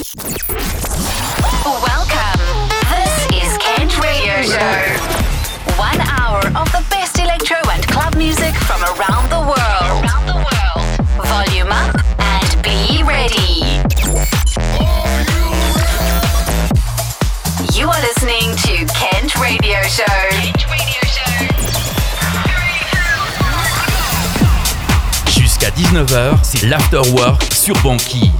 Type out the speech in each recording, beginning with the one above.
Welcome. This is Kent Radio Show. One hour of the best electro and club music from around the world. Volume up and be ready. You are listening to Kent Radio Show. Kent Radio Show. Jusqu'à 19h, c'est l'Afterwork sur Banquise.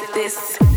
like this.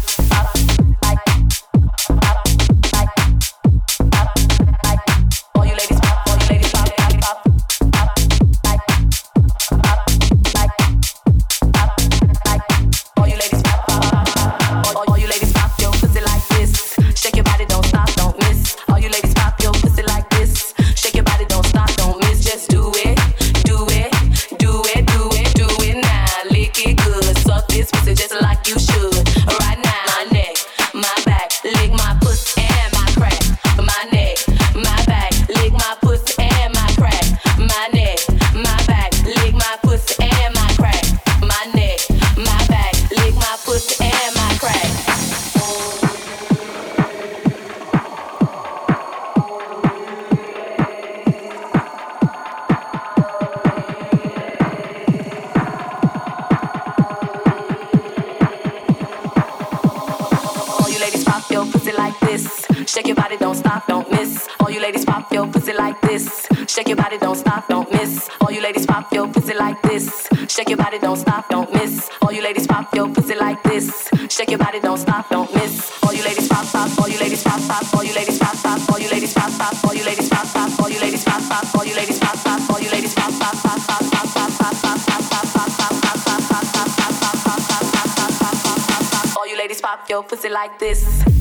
pussy like this.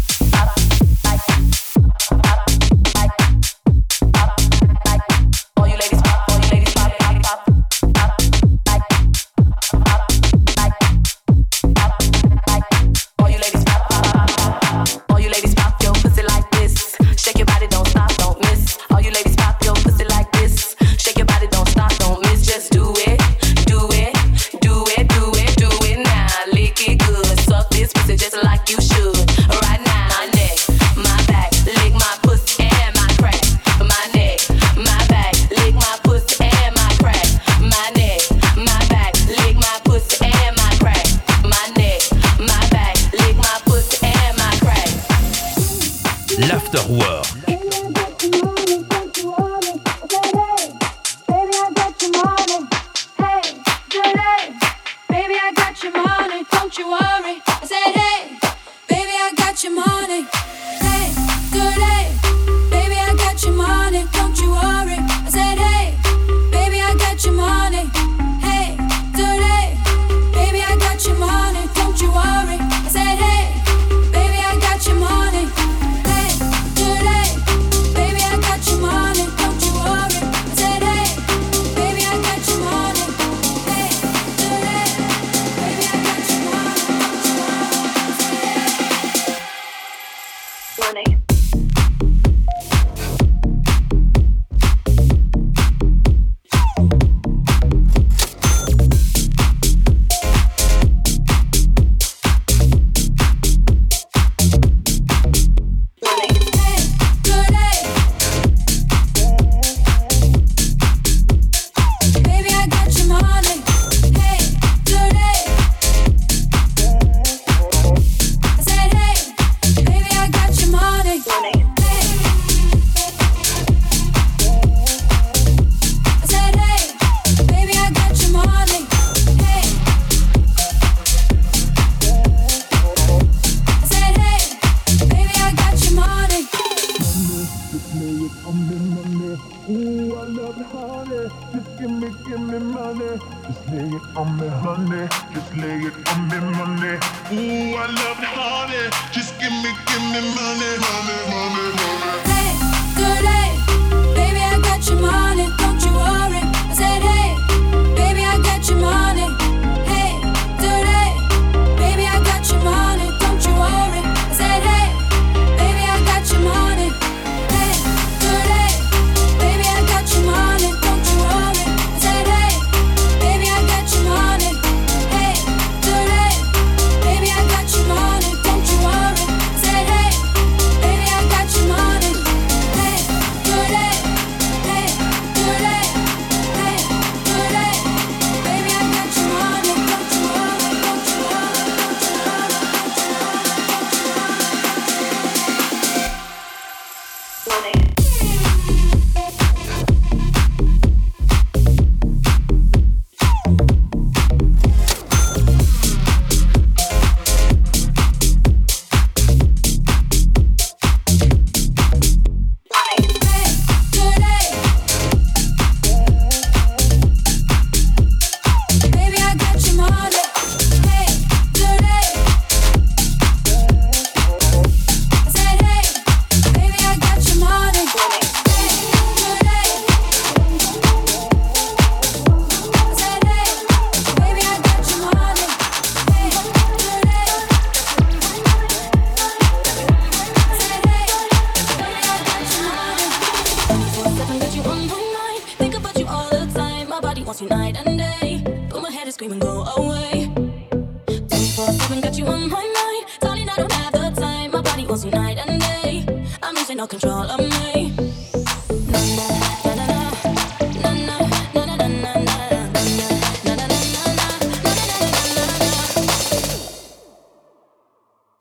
losing all control of me.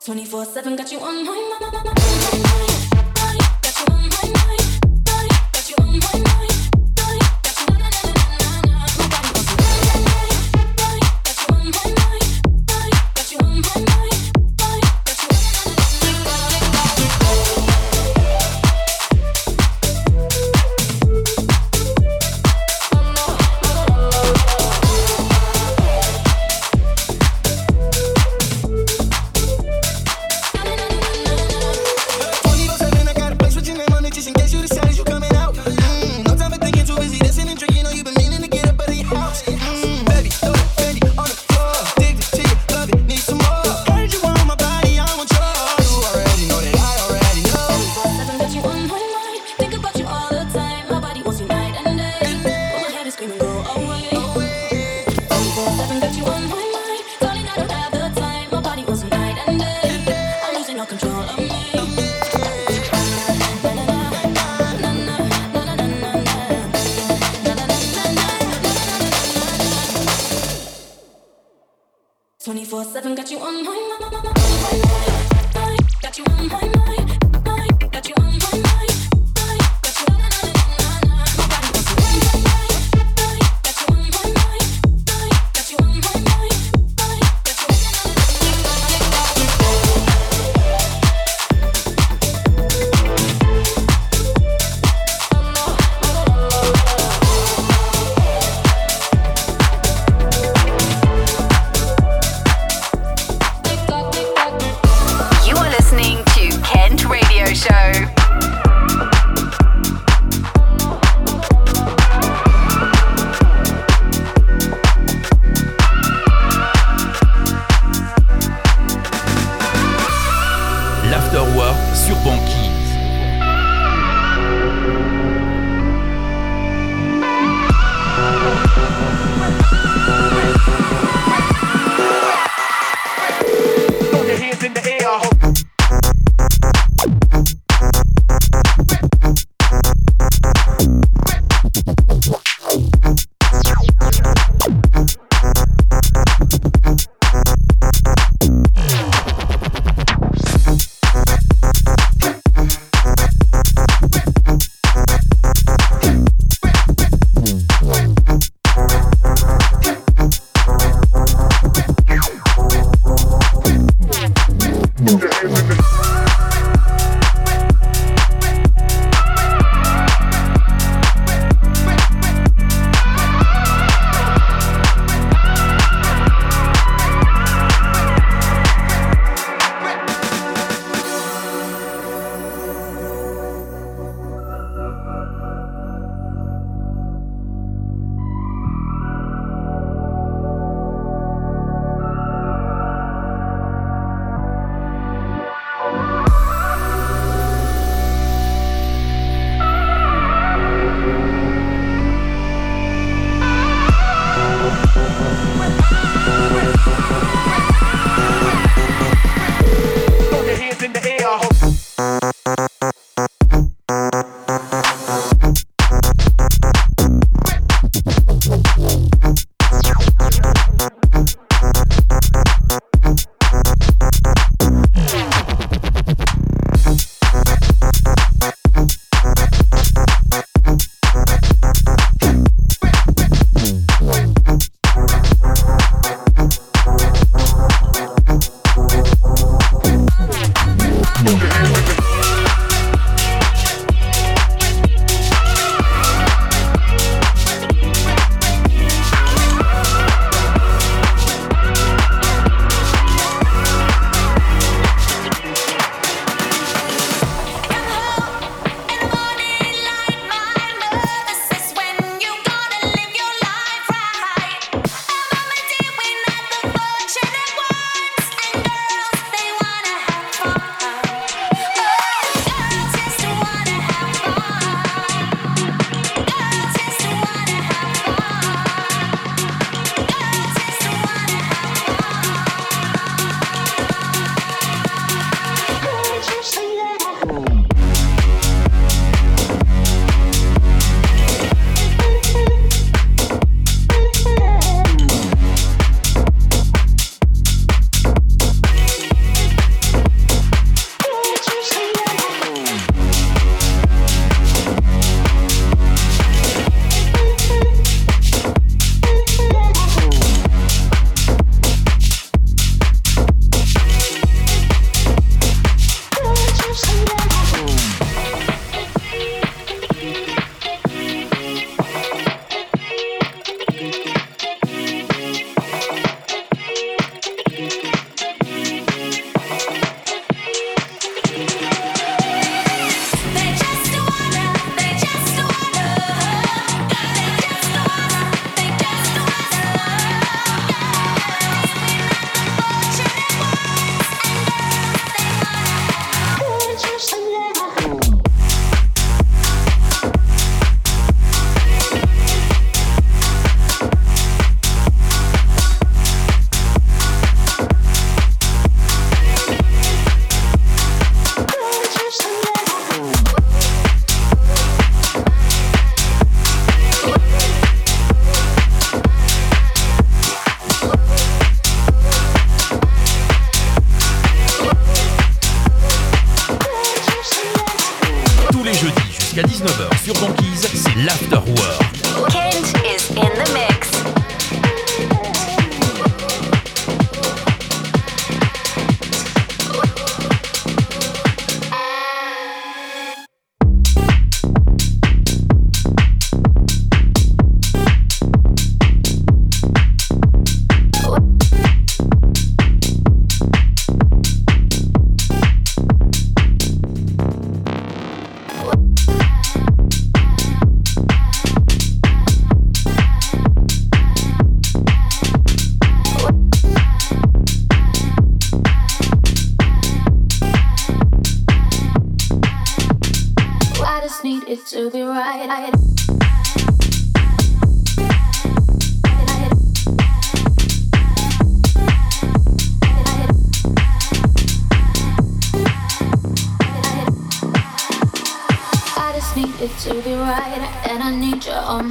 Twenty four seven got you on my mind.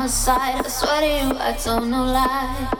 Side. I swear to you, I don't know lies.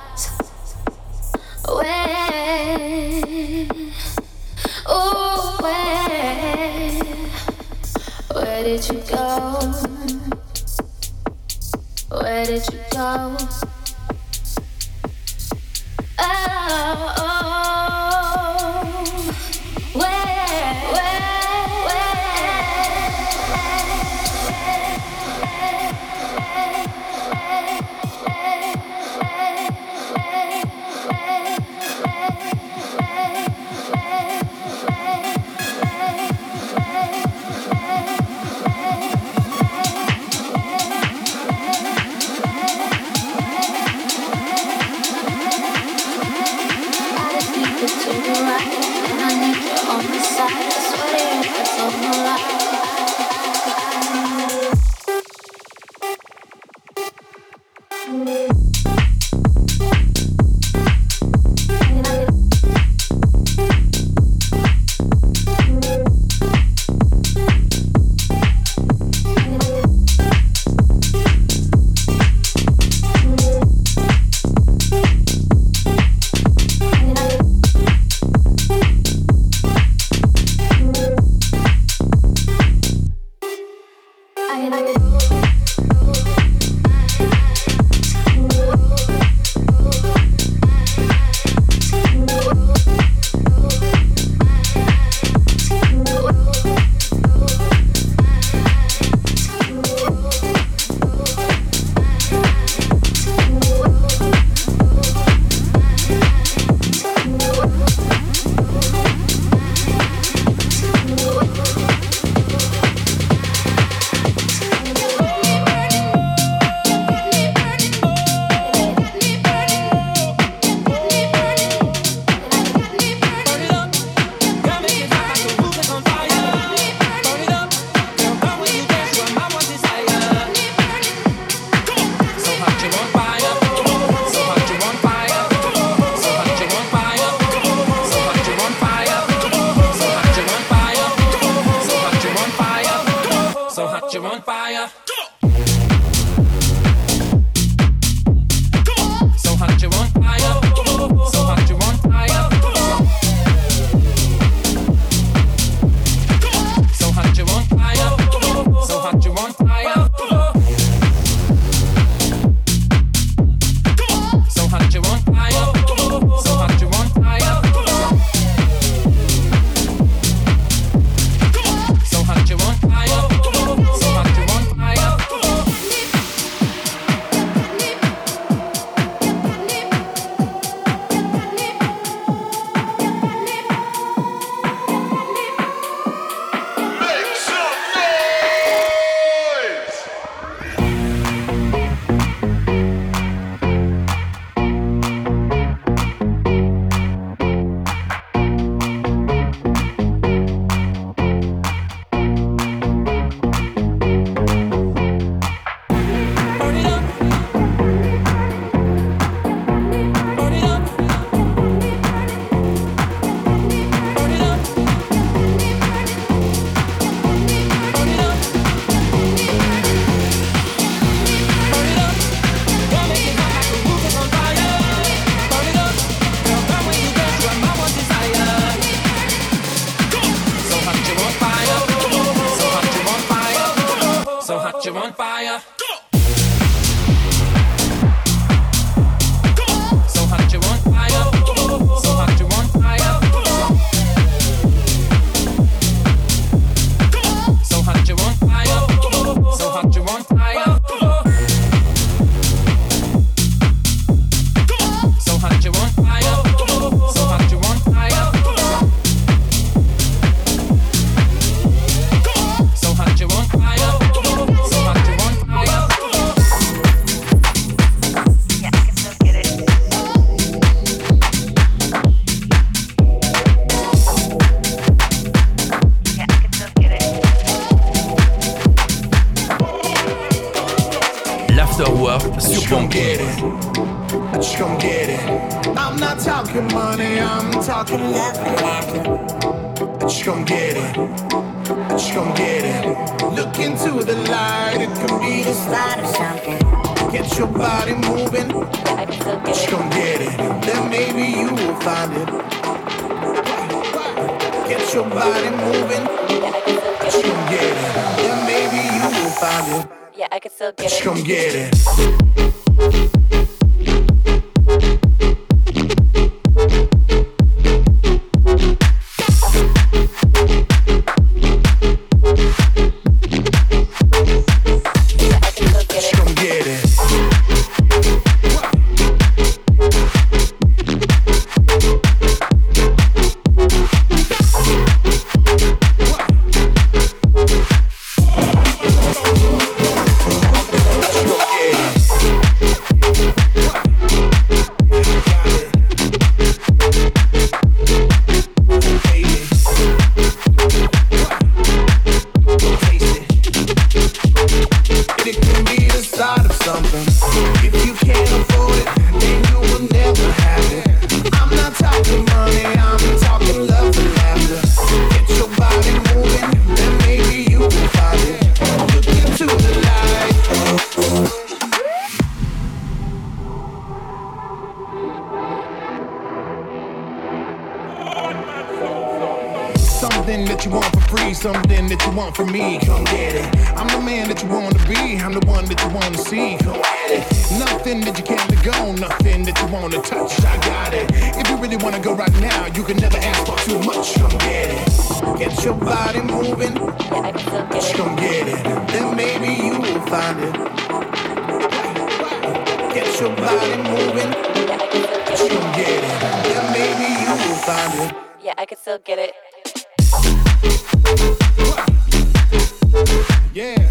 Uh, come get it. I just don't get it. I'm not talking money, I'm talking love and laughter. Just come get it. I just come get it. Look into the light, it can be the start of something. Get your body moving. I just come get it. Then maybe you will find it. Get your body moving. I just come get it. Then maybe you will find it. Yeah, I can still get it. come get it. Want for free, something that you want from me. Come get it. I'm the man that you want to be. I'm the one that you want to see. Come get it. Nothing that you can't let go, nothing that you want to touch. I got it. If you really want to go right now, you can never ask for too much. Come get it. Get your body moving. Yeah, I can still get it. come get it. Then maybe you will find it. Get your body moving. Yeah, I can get it. come get it. Then maybe you will find it. Yeah, I can still get it. Yeah.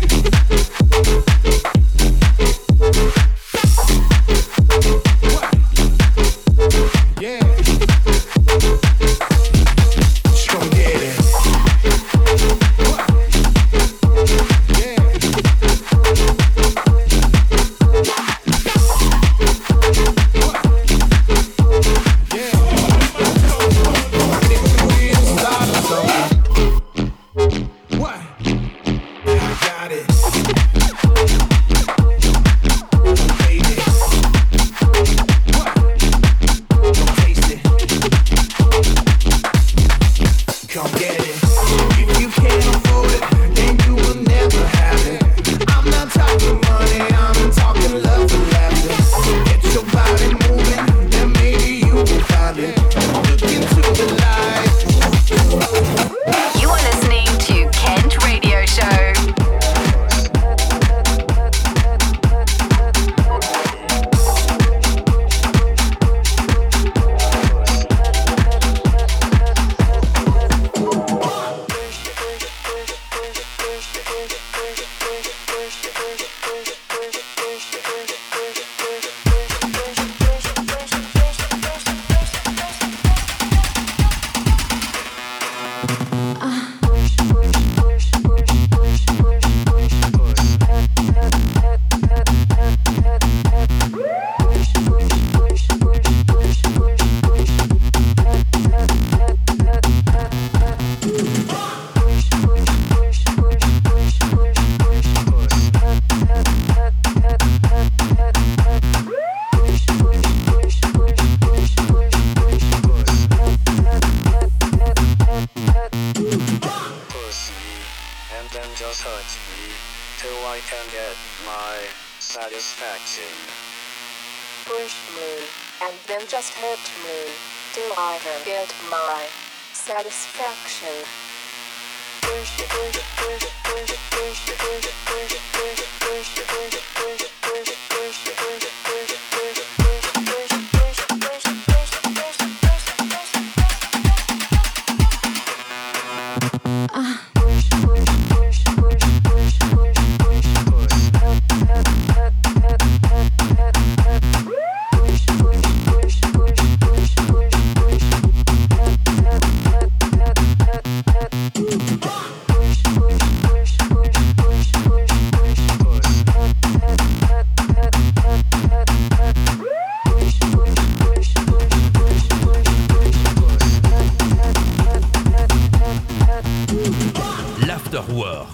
l'afterwork.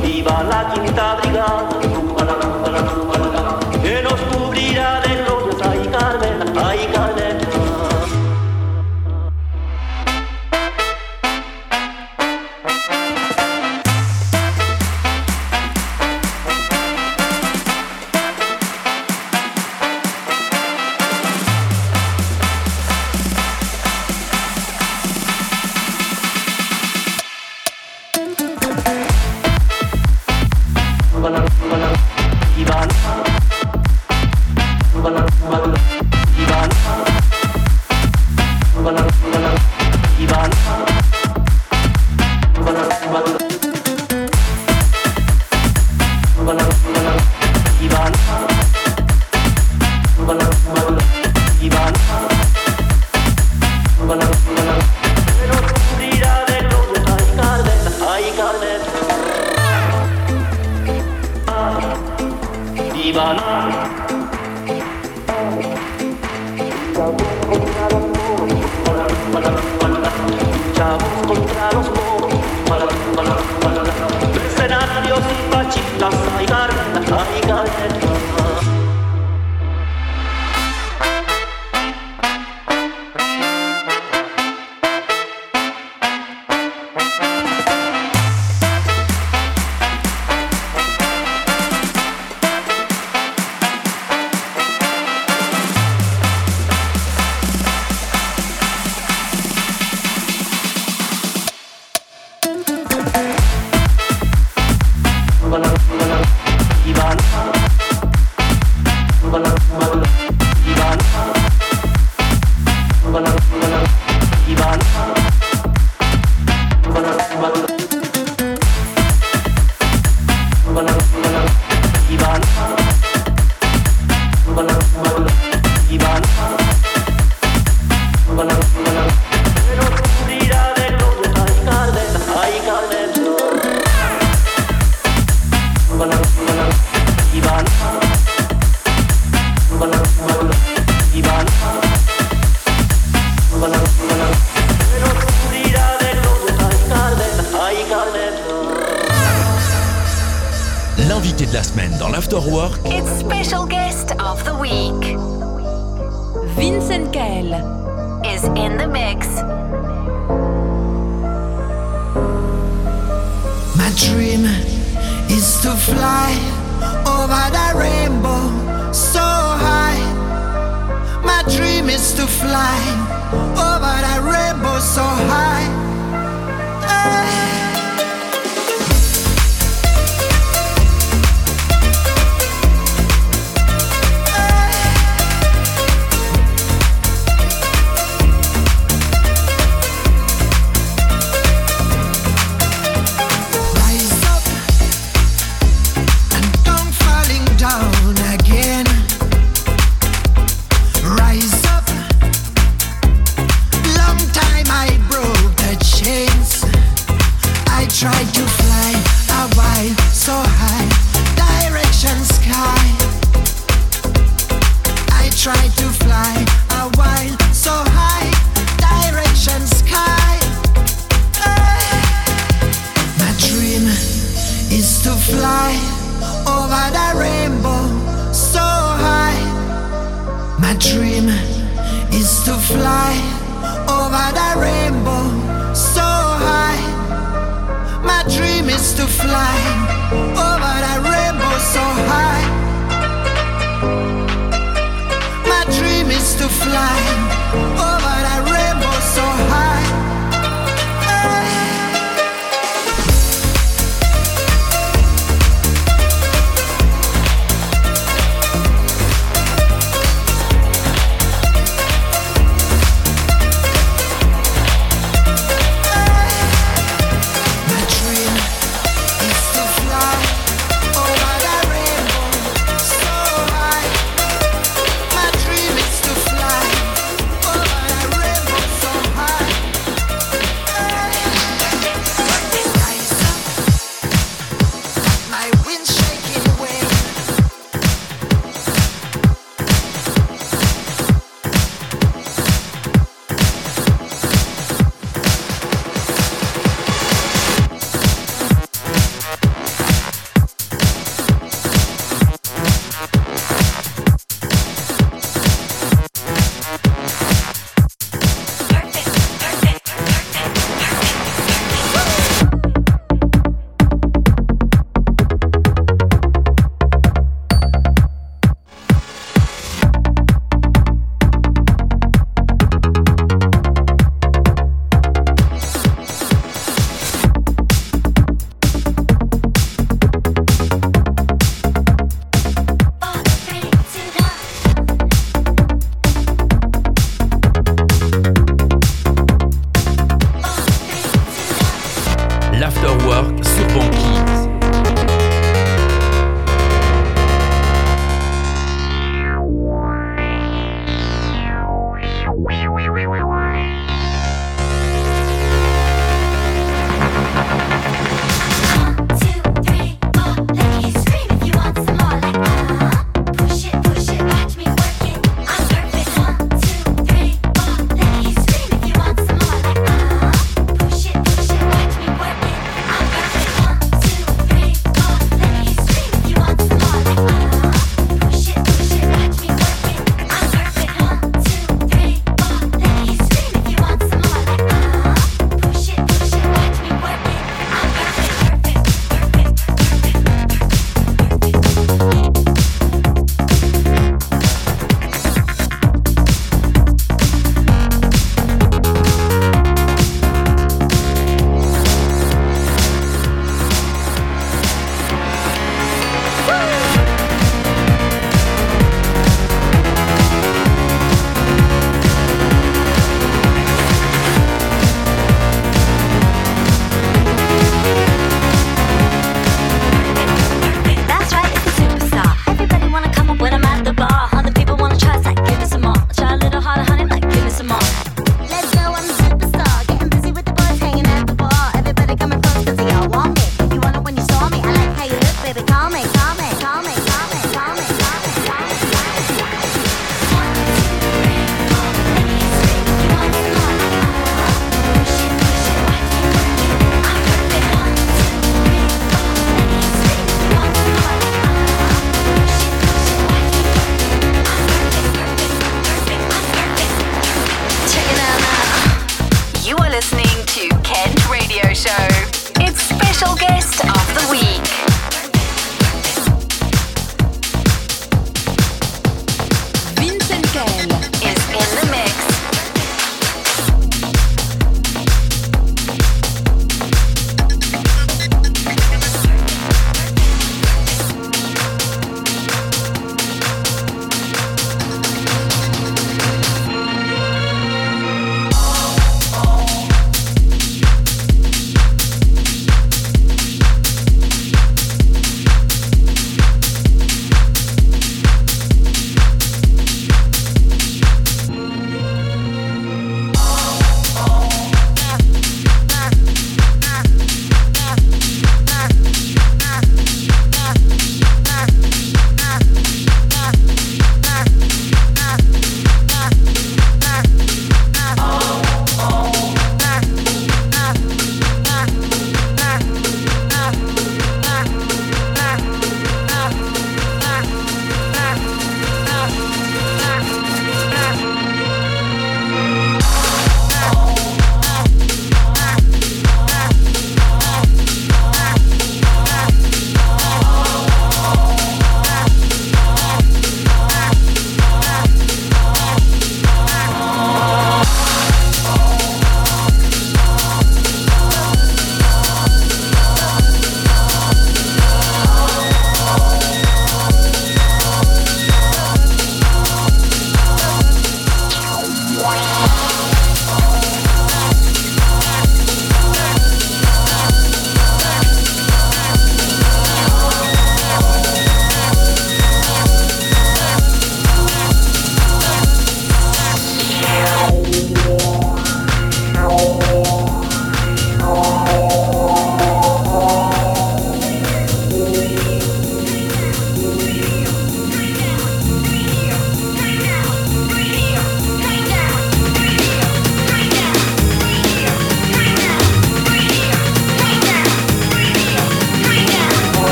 Viva la quinta.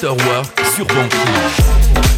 l'Afterwork sur Banquier.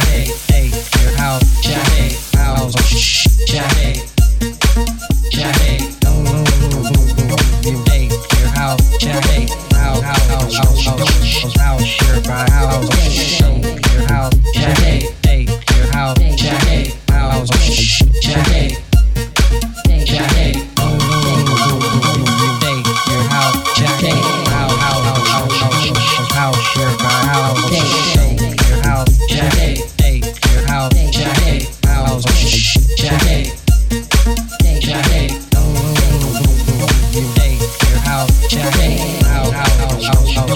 Out, out, out,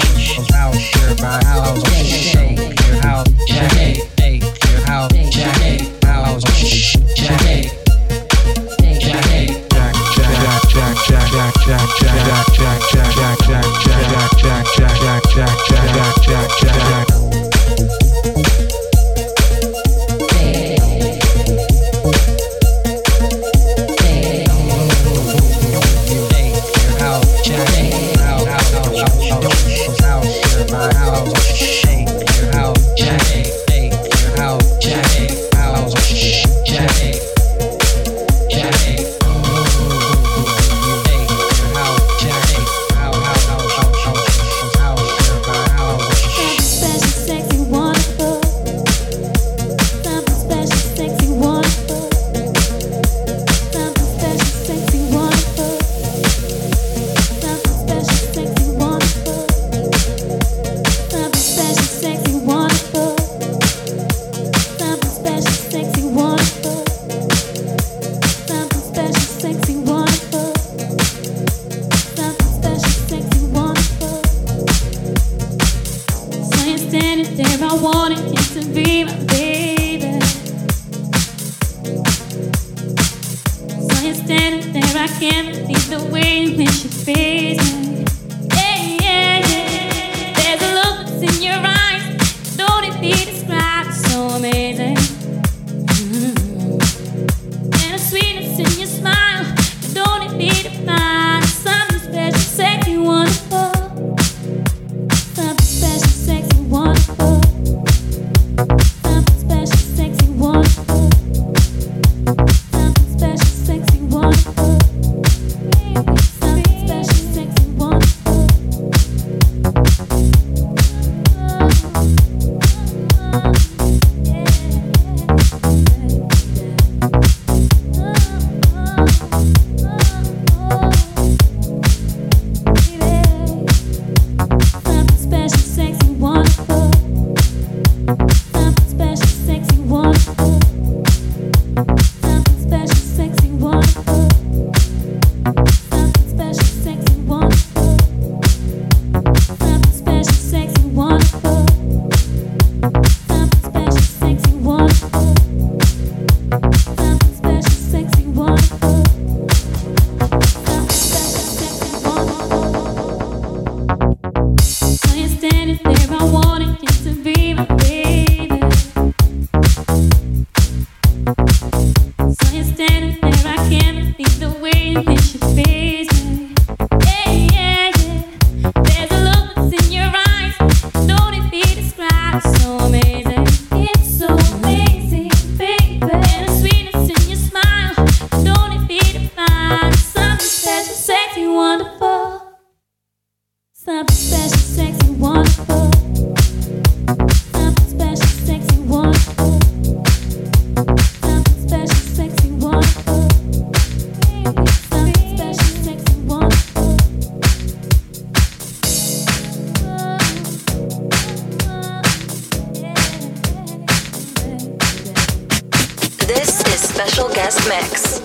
special guest mix.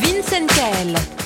Vincent Kell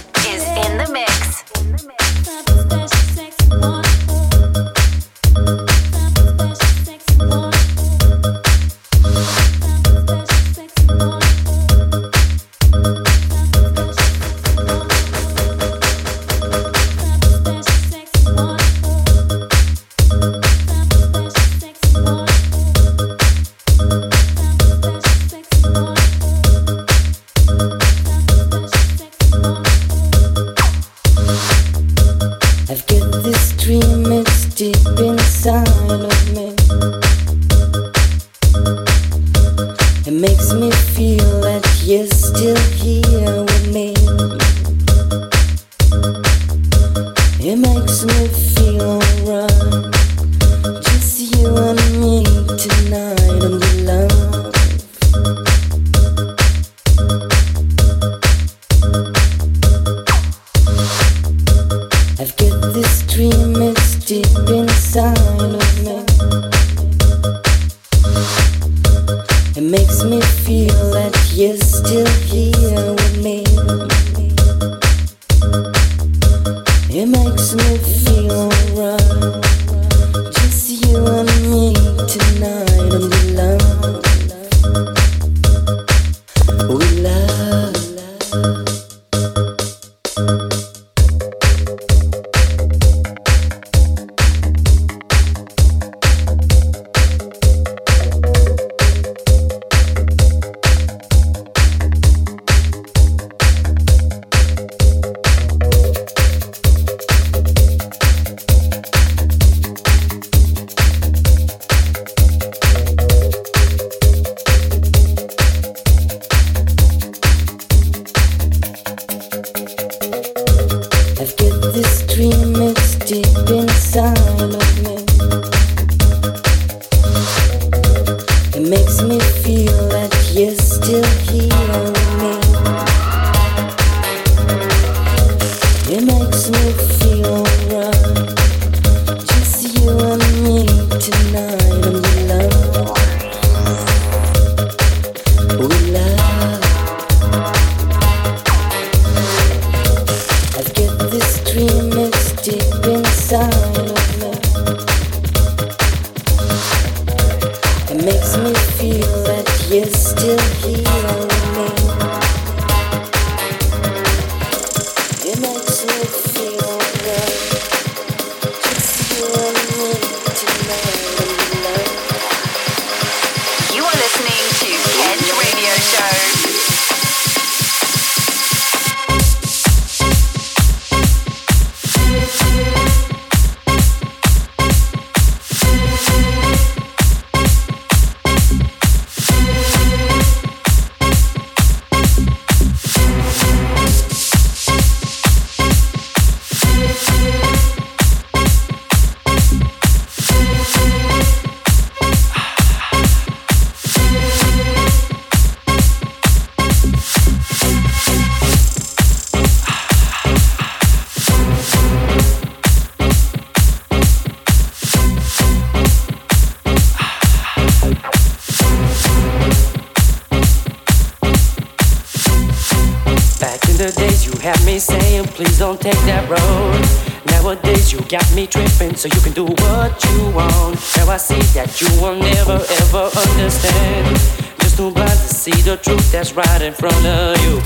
so you can do what you want. Now I see that you will never ever understand. Just too blind to see the truth that's right in front of you.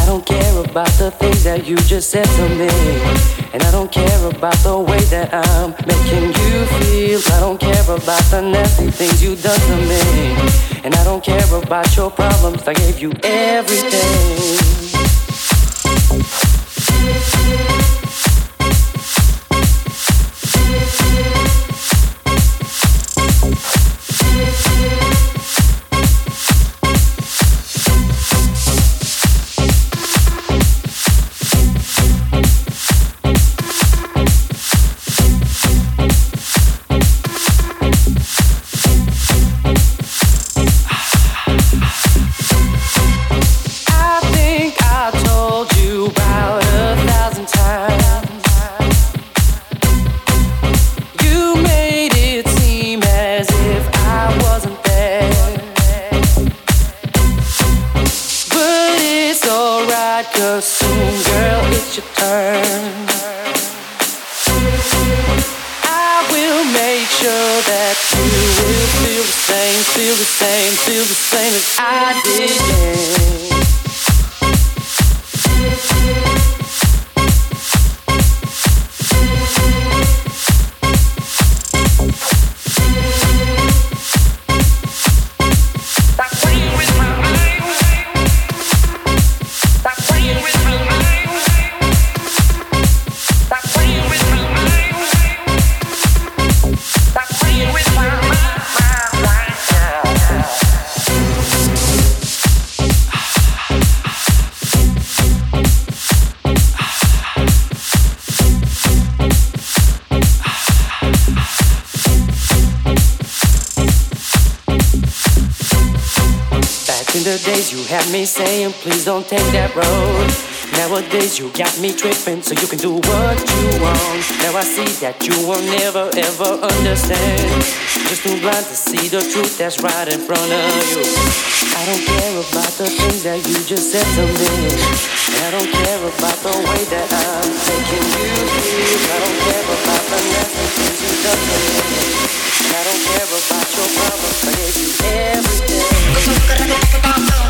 I don't care about the things that you just said to me. And I don't care about the way that I'm making you feel. I don't care about the nasty things you done to me. And I don't care about your problems. I gave you everything. I will make sure that you will feel the same, feel the same, feel the same as I did. Saying, please don't take that road. Nowadays you got me tripping, so you can do what you want. Now I see that you will never ever understand. Just too blind to see the truth that's right in front of you. I don't care about the things that you just said to me. I don't care about the way that I'm taking you. I don't care about the nasty things you done to me. I don't care about your problems, I gave you everything.